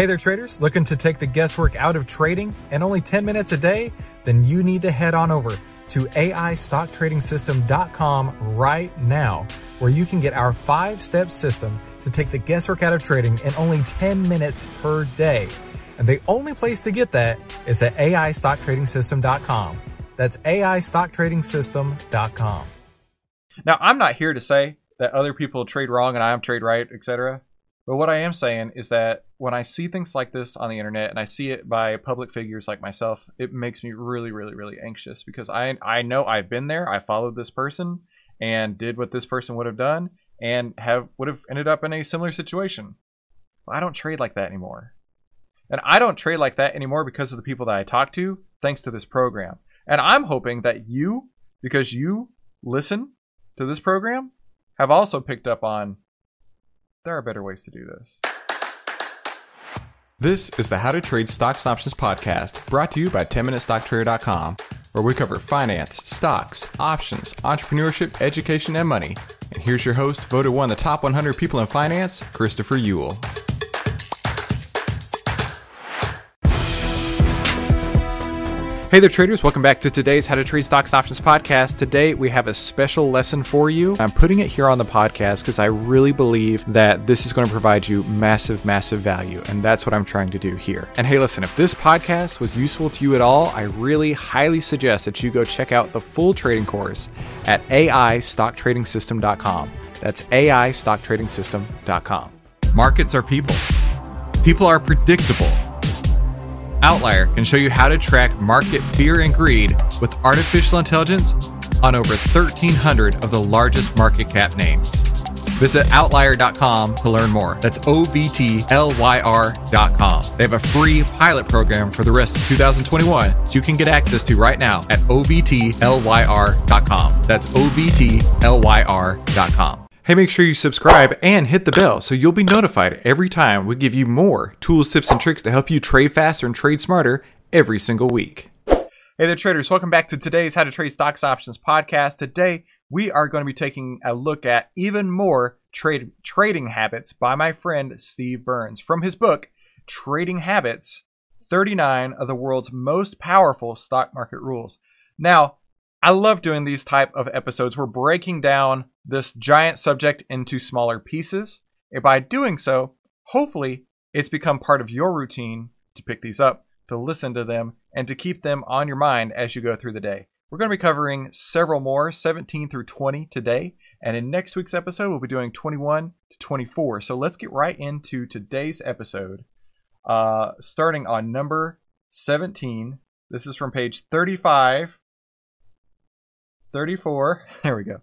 Hey there, traders. Looking to take the guesswork out of trading and only 10 minutes a day? Then you need to head on over to AIStockTradingSystem.com right now, where you can get our five step system to take the guesswork out of trading in only 10 minutes per day. And the only place to get that is at AIStockTradingSystem.com. That's AIStockTradingSystem.com. Now, I'm not here to say that other people trade wrong and I am trade right, etc. But what I am saying is that when I see things like this on the internet and I see it by public figures like myself, it makes me really, really, really anxious because I I know I've been there. I followed this person and did what this person would have done and have would have ended up in a similar situation. I don't trade like that anymore. And I don't trade like that anymore because of the people that I talk to, thanks to this program. And I'm hoping that you, because you listen to this program, have also picked up on there are better ways to do this. This is the How to Trade Stocks Options podcast, brought to you by 10MinuteStockTrader.com, where we cover finance, stocks, options, entrepreneurship, education, and money. And here's your host, voted one of the top 100 people in finance, Christopher Uhl. Hey there, traders. Welcome back to today's How to Trade Stocks Options podcast. Today, we have a special lesson for you. I'm putting it here on the podcast because I really believe that this is going to provide you massive, massive value. And that's what I'm trying to do here. And hey, listen, if this podcast was useful to you at all, I really highly suggest that you go check out the full trading course at AIStockTradingSystem.com. That's AIStockTradingSystem.com. Markets are people, people are predictable. OVTLYR can show you how to track market fear and greed with artificial intelligence on over 1,300 of the largest market cap names. Visit OVTLYR.com to learn more. That's O-V-T-L-Y-R.com. They have a free pilot program for the rest of 2021, so you can get access to right now at O-V-T-L-Y-R.com. That's O-V-T-L-Y-R.com. Hey, make sure you subscribe and hit the bell so you'll be notified every time we give you more tools, tips, and tricks to help you trade faster and trade smarter every single week. Hey there, traders. Welcome back to today's How to Trade Stocks Options podcast. Today, we are going to be taking a look at even more trade trading habits by my friend Steve Burns from his book, Trading Habits 39 of the World's Most Powerful Stock Market Rules. Now, I love doing these type of episodes. We're breaking down this giant subject into smaller pieces. And by doing so, hopefully it's become part of your routine to pick these up, to listen to them, and to keep them on your mind as you go through the day. We're going to be covering several more, 17 through 20 today. And in next week's episode, we'll be doing 21 to 24. So let's get right into today's episode, uh, starting on number 17. This is from page 35 34. There we go.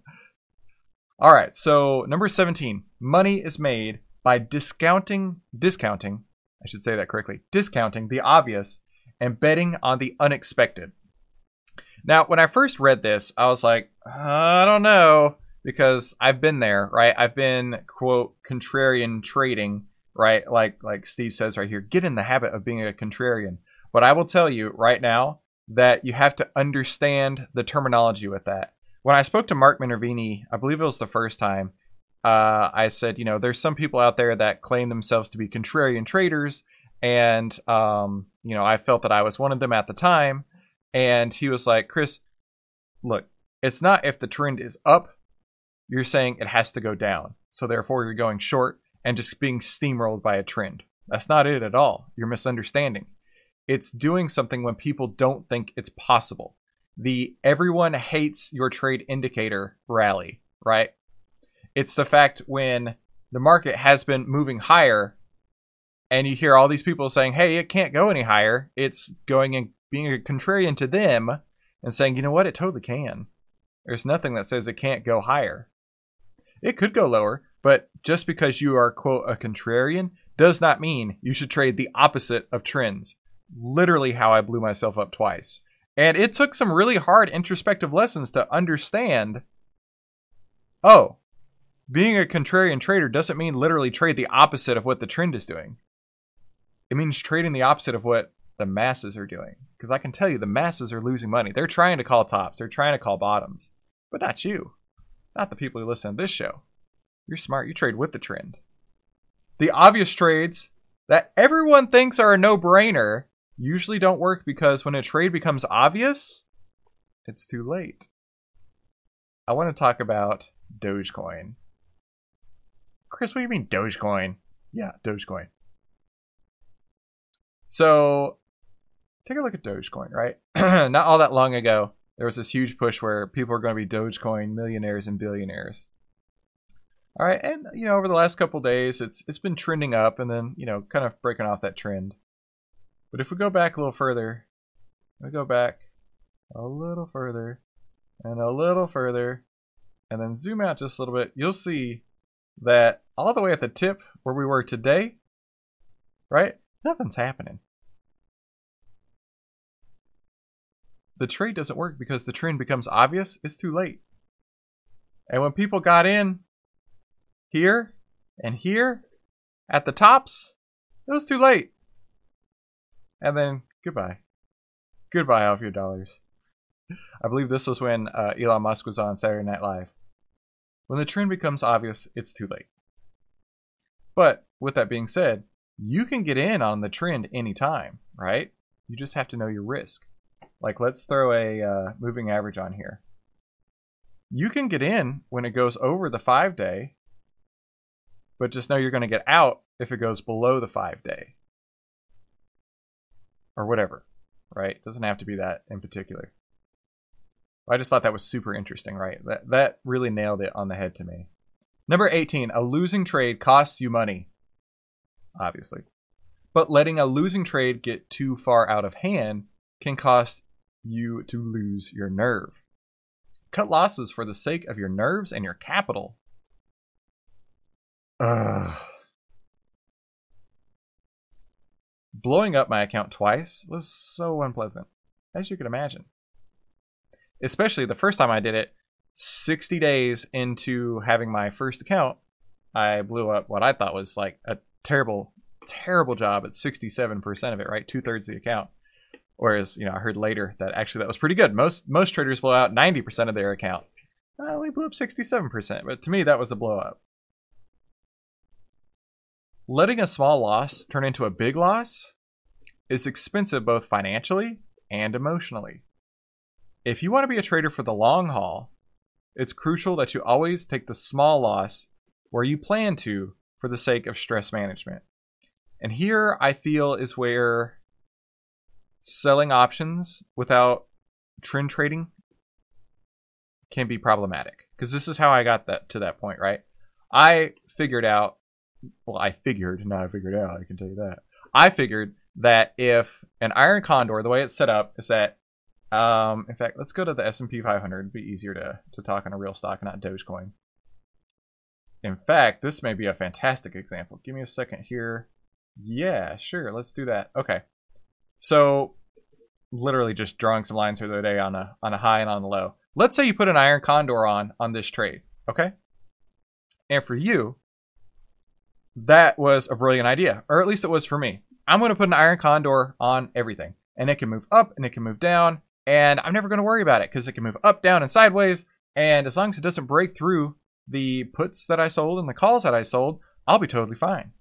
All right, so number 17. Money is made by discounting discounting, I should say that correctly. Discounting the obvious and betting on the unexpected. Now, when I first read this, I was like, I don't know because I've been there, right? I've been quote contrarian trading, right? Like like Steve says right here, get in the habit of being a contrarian. But I will tell you right now, that you have to understand the terminology with that. When I spoke to Mark Minervini, I believe it was the first time, uh, I said, you know, there's some people out there that claim themselves to be contrarian traders, and um, you know, I felt that I was one of them at the time. And he was like, Chris, look, it's not if the trend is up, you're saying it has to go down. So therefore, you're going short and just being steamrolled by a trend. That's not it at all. You're misunderstanding it's doing something when people don't think it's possible. The everyone hates your trade indicator rally, right? It's the fact when the market has been moving higher and you hear all these people saying, hey, it can't go any higher. It's going and being a contrarian to them and saying, you know what, it totally can. There's nothing that says it can't go higher. It could go lower, but just because you are, quote, a contrarian does not mean you should trade the opposite of trends literally how I blew myself up twice. And it took some really hard introspective lessons to understand oh, being a contrarian trader doesn't mean literally trade the opposite of what the trend is doing. It means trading the opposite of what the masses are doing. Because I can tell you, the masses are losing money. They're trying to call tops, they're trying to call bottoms, but not you. Not the people who listen to this show. You're smart, you trade with the trend. The obvious trades that everyone thinks are a no-brainer usually don't work because when a trade becomes obvious, it's too late. I want to talk about Dogecoin. Chris, what do you mean Dogecoin? Yeah, Dogecoin. So, take a look at Dogecoin, right? Not all that long ago, there was this huge push where people were going to be Dogecoin millionaires and billionaires. All right, and you know, over the last couple days, it's it's been trending up, and then you know, kind of breaking off that trend. But if we go back a little further, we go back a little further, and a little further, and then zoom out just a little bit, you'll see that all the way at the tip where we were today, right? Nothing's happening. The trade doesn't work because the trend becomes obvious. It's too late. And when people got in here and here at the tops, it was too late. And then goodbye. Goodbye, off your dollars. I believe this was when uh, Elon Musk was on Saturday Night Live. When the trend becomes obvious, it's too late. But with that being said, you can get in on the trend anytime, right? You just have to know your risk. Like, let's throw a uh, moving average on here. You can get in when it goes over the five day, but just know you're going to get out if it goes below the five day. Or whatever, right? Doesn't have to be that in particular. I just thought that was super interesting, right? That that really nailed it on the head to me. Number 18, a losing trade costs you money. Obviously. But letting a losing trade get too far out of hand can cost you to lose your nerve. Cut losses for the sake of your nerves and your capital. Ugh. Blowing up my account twice was so unpleasant, as you can imagine especially the first time I did it, 60 days into having my first account, I blew up what I thought was like a terrible, terrible job at 67% of it, right? Two thirds of the account. Whereas, you know, I heard later that actually that was pretty good. Most most traders blow out 90% of their account. Uh, I only blew up 67%, but to me that was a blow up. Letting a small loss turn into a big loss is expensive both financially and emotionally. If you want to be a trader for the long haul, it's crucial that you always take the small loss where you plan to for the sake of stress management. And here I feel is where selling options without trend trading can be problematic because this is how I got that to that point, right? I figured out well, I figured, not I figured out, I can tell you that. I figured that if an iron condor, the way it's set up is that um, in fact, let's go to the S&P 500. It'd be easier to, to talk on a real stock, not Dogecoin. In fact, this may be a fantastic example. Give me a second here. Yeah, sure. Let's do that. Okay. So, literally just drawing some lines here the day on a on a high and on the low. Let's say you put an iron condor on on this trade. Okay. And for you, that was a brilliant idea, or at least it was for me. I'm going to put an iron condor on everything, and it can move up and it can move down and I'm never going to worry about it because it can move up, down, and sideways. And as long as it doesn't break through the puts that I sold and the calls that I sold, I'll be totally fine.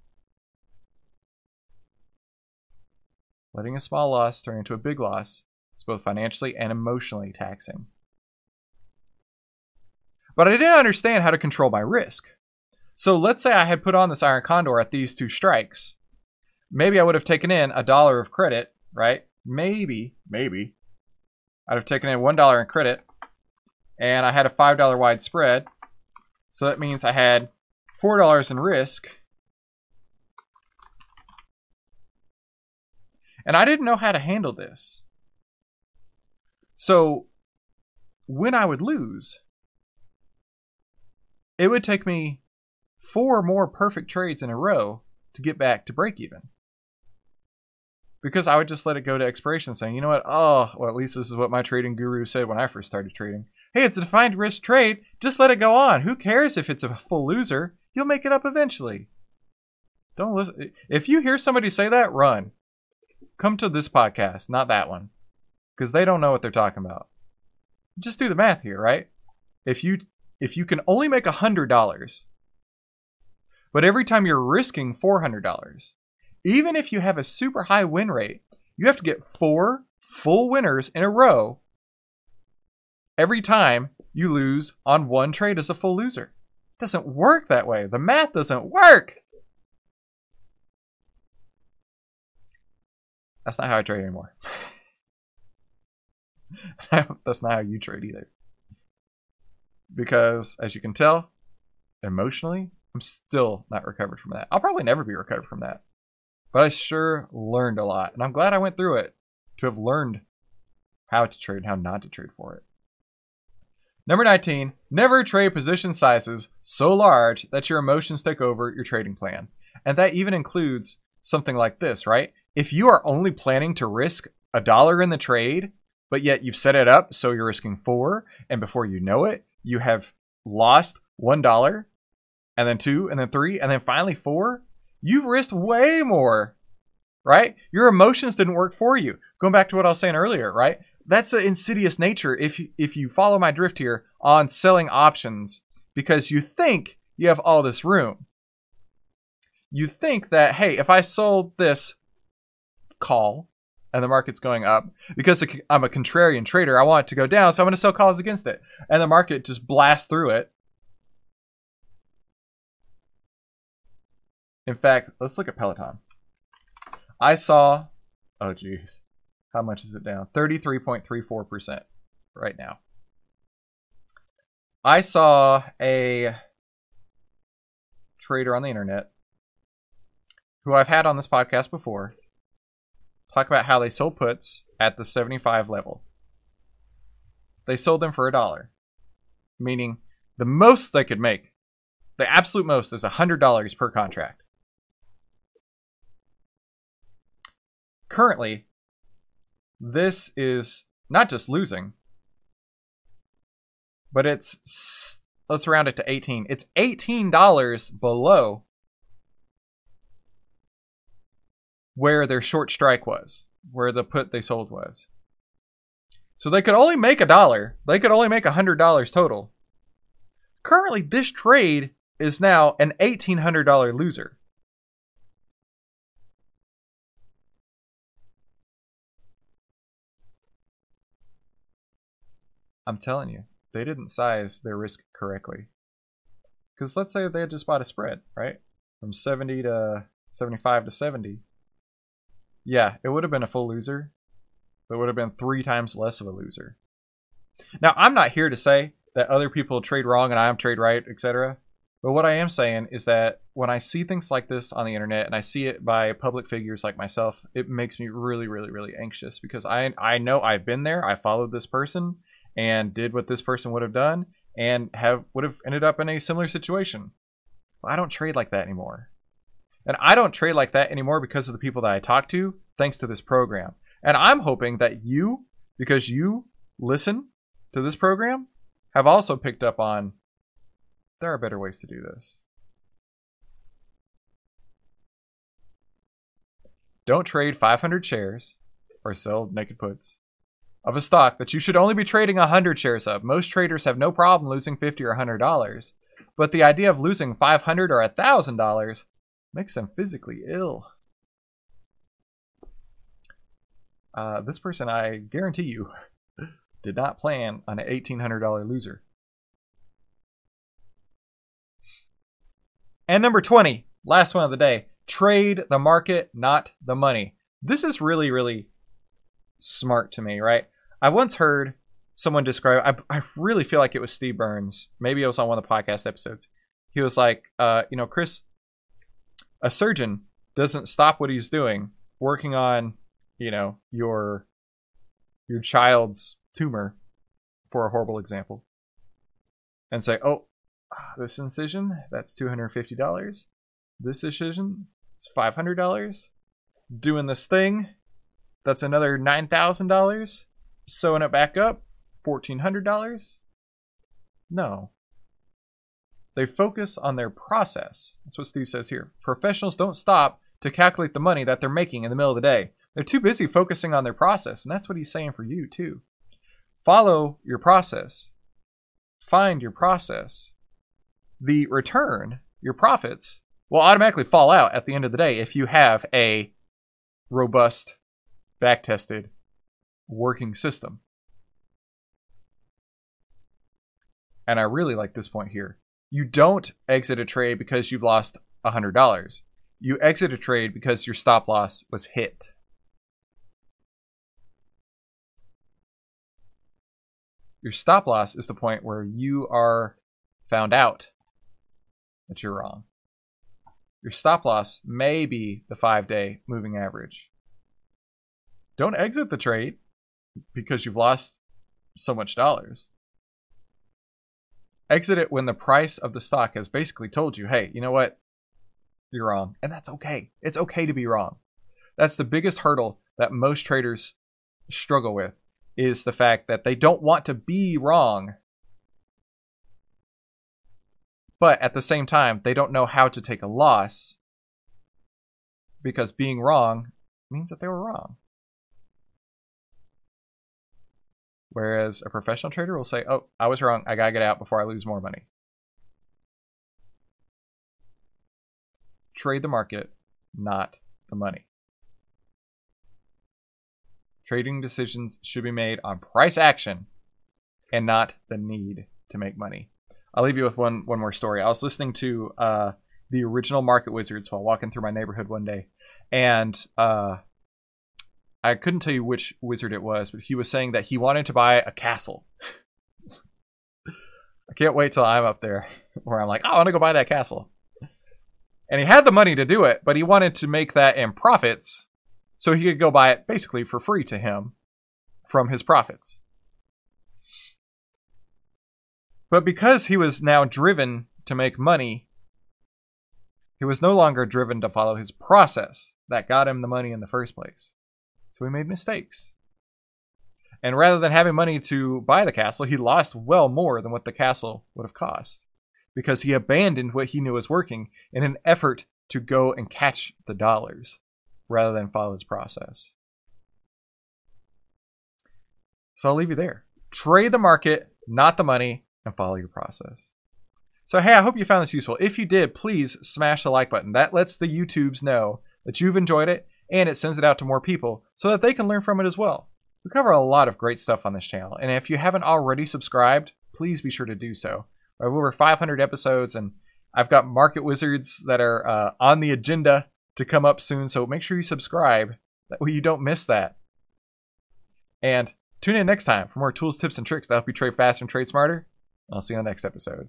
Letting a small loss turn into a big loss is both financially and emotionally taxing. But I didn't understand how to control my risk. So let's say I had put on this Iron Condor at these two strikes. Maybe I would have taken in a dollar of credit, right? Maybe, maybe I'd have taken in $1 in credit, and I had a $5 wide spread. So that means I had $4 in risk. And I didn't know how to handle this. So when I would lose, it would take me four more perfect trades in a row to get back to break even because I would just let it go to expiration saying, you know what? Oh, well, at least this is what my trading guru said when I first started trading. Hey, it's a defined risk trade. Just let it go on. Who cares if it's a full loser? You'll make it up eventually. Don't listen. If you hear somebody say that, run. Come to this podcast, not that one, because they don't know what they're talking about. Just do the math here, right? If you if you can only make a hundred dollars, but every time you're risking four hundred dollars, even if you have a super high win rate, you have to get four full winners in a row every time you lose on one trade as a full loser. It doesn't work that way. The math doesn't work. That's not how I trade anymore. That's not how you trade either. Because, as you can tell, emotionally, I'm still not recovered from that. I'll probably never be recovered from that. But I sure learned a lot. And I'm glad I went through it to have learned how to trade and how not to trade for it. Number 19, never trade position sizes so large that your emotions take over your trading plan. And that even includes something like this, right? If you are only planning to risk a dollar in the trade, but yet you've set it up so you're risking four, and before you know it, you have lost one dollar, and then two, and then three, and then finally four, you've risked way more, right? Your emotions didn't work for you. Going back to what I was saying earlier, right? that's an insidious nature if if you follow my drift here on selling options because you think you have all this room. You think that hey, if I sold this call and the market's going up because I'm a contrarian trader, I want it to go down, so I'm going to sell calls against it, and the market just blasts through it. In fact, let's look at Peloton. I saw, oh geez, how much is it down? 33.34% right now. I saw a trader on the internet who I've had on this podcast before talk about how they sold puts at the 75 level. They sold them for a dollar, meaning the most they could make, the absolute most, is $100 per contract. Currently, this is not just losing, but it's let's round it to 18. It's $18 below where their short strike was, where the put they sold was. So they could only make a dollar. They could only make a hundred dollars total. Currently, this trade is now an $1,800 loser. I'm telling you, they didn't size their risk correctly. Because let's say they had just bought a spread, right? From 70 to 75 to 70. Yeah, it would have been a full loser, but it would have been three times less of a loser. Now, I'm not here to say that other people trade wrong and I am trade right, etc. But what I am saying is that when I see things like this on the internet and I see it by public figures like myself, it makes me really, really, really anxious because I I know I've been there. I followed this person and did what this person would have done and have would have ended up in a similar situation. I don't trade like that anymore. And I don't trade like that anymore because of the people that I talk to, thanks to this program. And I'm hoping that you, because you listen to this program, have also picked up on there are better ways to do this. Don't trade 500 shares or sell naked puts of a stock that you should only be trading 100 shares of. Most traders have no problem losing 50 or 100 dollars, but the idea of losing 500 or 1000 dollars makes them physically ill. Uh, this person, I guarantee you, did not plan on an $1,800 loser. And number 20, last one of the day trade the market, not the money. This is really, really smart to me, right? I once heard someone describe. I, I really feel like it was Steve Burns. Maybe it was on one of the podcast episodes. He was like, uh, you know, Chris, a surgeon doesn't stop what he's doing working on, you know, your your child's tumor, for a horrible example, and say, oh, this incision that's two hundred fifty dollars. This incision is five hundred dollars. Doing this thing, that's another nine thousand dollars sewing it back up, $1,400? No. They focus on their process. That's what Steve says here. Professionals don't stop to calculate the money that they're making in the middle of the day. They're too busy focusing on their process, and that's what he's saying for you, too. Follow your process, find your process. The return, your profits, will automatically fall out at the end of the day if you have a robust, back tested, working system. And I really like this point here. You don't exit a trade because you've lost $100. You exit a trade because your stop loss was hit. Your stop loss is the point where you are found out that you're wrong. Your stop loss may be the five day moving average. Don't exit the trade because you've lost so much dollars. Exit it when the price of the stock has basically told you, hey, you know what? You're wrong. And that's okay. It's okay to be wrong. That's the biggest hurdle that most traders struggle with is the fact that they don't want to be wrong. But at the same time, they don't know how to take a loss because being wrong means that they were wrong. Whereas a professional trader will say, oh, I was wrong. I got to get out before I lose more money. Trade the market, not the money. Trading decisions should be made on price action and not the need to make money. I'll leave you with one one more story. I was listening to uh, the original Market Wizards while walking through my neighborhood one day, and uh, I couldn't tell you which wizard it was, but he was saying that he wanted to buy a castle. I can't wait till I'm up there where I'm like, I want to go buy that castle. And he had the money to do it, but he wanted to make that in profits so he could go buy it basically for free to him from his profits. But because he was now driven to make money, he was no longer driven to follow his process that got him the money in the first place. So he made mistakes. And rather than having money to buy the castle, he lost well more than what the castle would have cost because he abandoned what he knew was working in an effort to go and catch the dollars rather than follow his process. So I'll leave you there. Trade the market, not the money, and follow your process. So, hey, I hope you found this useful. If you did, please smash the like button. That lets the YouTubes know that you've enjoyed it and it sends it out to more people so that they can learn from it as well. We cover a lot of great stuff on this channel, and if you haven't already subscribed, please be sure to do so. I have over 500 episodes, and I've got market wizards that are uh, on the agenda to come up soon, so make sure you subscribe. That way you don't miss that. And tune in next time for more tools, tips, and tricks to help you trade faster and trade smarter. I'll see you on the next episode.